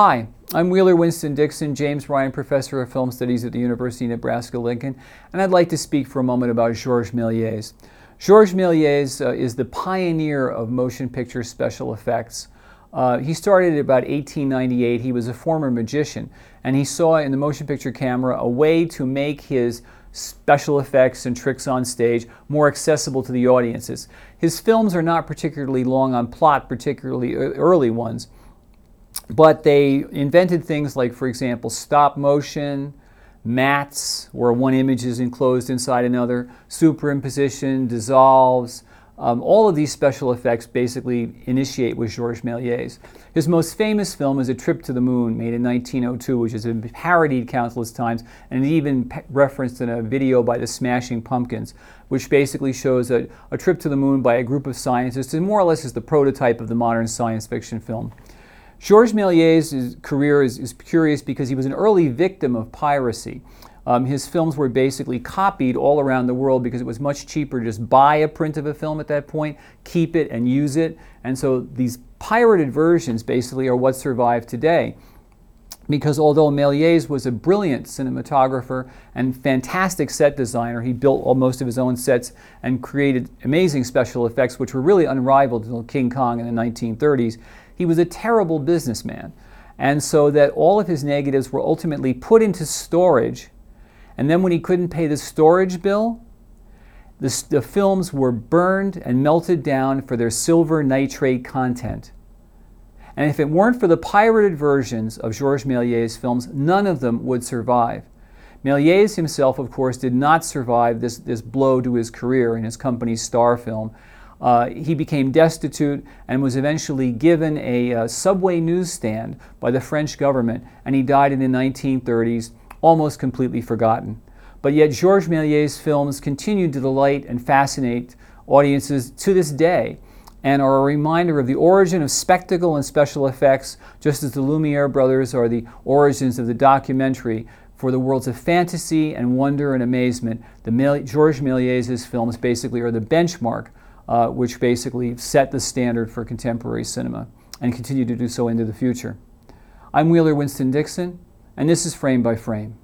Hi, I'm Wheeler Winston Dixon, James Ryan Professor of Film Studies at the University of Nebraska Lincoln, and I'd like to speak for a moment about Georges Méliès. Georges Méliès uh, is the pioneer of motion picture special effects. Uh, he started about 1898. He was a former magician, and he saw in the motion picture camera a way to make his special effects and tricks on stage more accessible to the audiences. His films are not particularly long on plot, particularly early ones, but they invented things like, for example, stop motion, mattes, where one image is enclosed inside another, superimposition, dissolves. Um, all of these special effects basically initiate with Georges Méliès. His most famous film is A Trip to the Moon, made in 1902, which has been parodied countless times and even referenced in a video by the Smashing Pumpkins, which basically shows a, a trip to the moon by a group of scientists and more or less is the prototype of the modern science fiction film. Georges Méliès' career is, is, curious because he was an early victim of piracy. Um, his films were basically copied all around the world because it was much cheaper to just buy a print of a film at that point, keep it, and use it. And so these pirated versions basically are what survive today. Because although Méliès was a brilliant cinematographer and fantastic set designer, he built most of his own sets and created amazing special effects, which were really unrivaled until King Kong in the 1930s. He was a terrible businessman. And so that all of his negatives were ultimately put into storage. And then when he couldn't pay the storage bill, the, the films were burned and melted down for their silver nitrate content. And if it weren't for the pirated versions of Georges Méliès' films, none of them would survive. Méliès himself, of course, did not survive this, this blow to his career in his company's star film. Uh, he became destitute and was eventually given a uh, subway newsstand by the French government, and he died in the 1930s, almost completely forgotten. But yet, Georges Méliès' films continue to delight and fascinate audiences to this day and are a reminder of the origin of spectacle and special effects, just as the Lumiere brothers are the origins of the documentary for the worlds of fantasy and wonder and amazement. The Georges Méliès' films basically are the benchmark uh, which basically set the standard for contemporary cinema and continue to do so into the future. I'm Wheeler Winston Dixon, and this is Frame by Frame.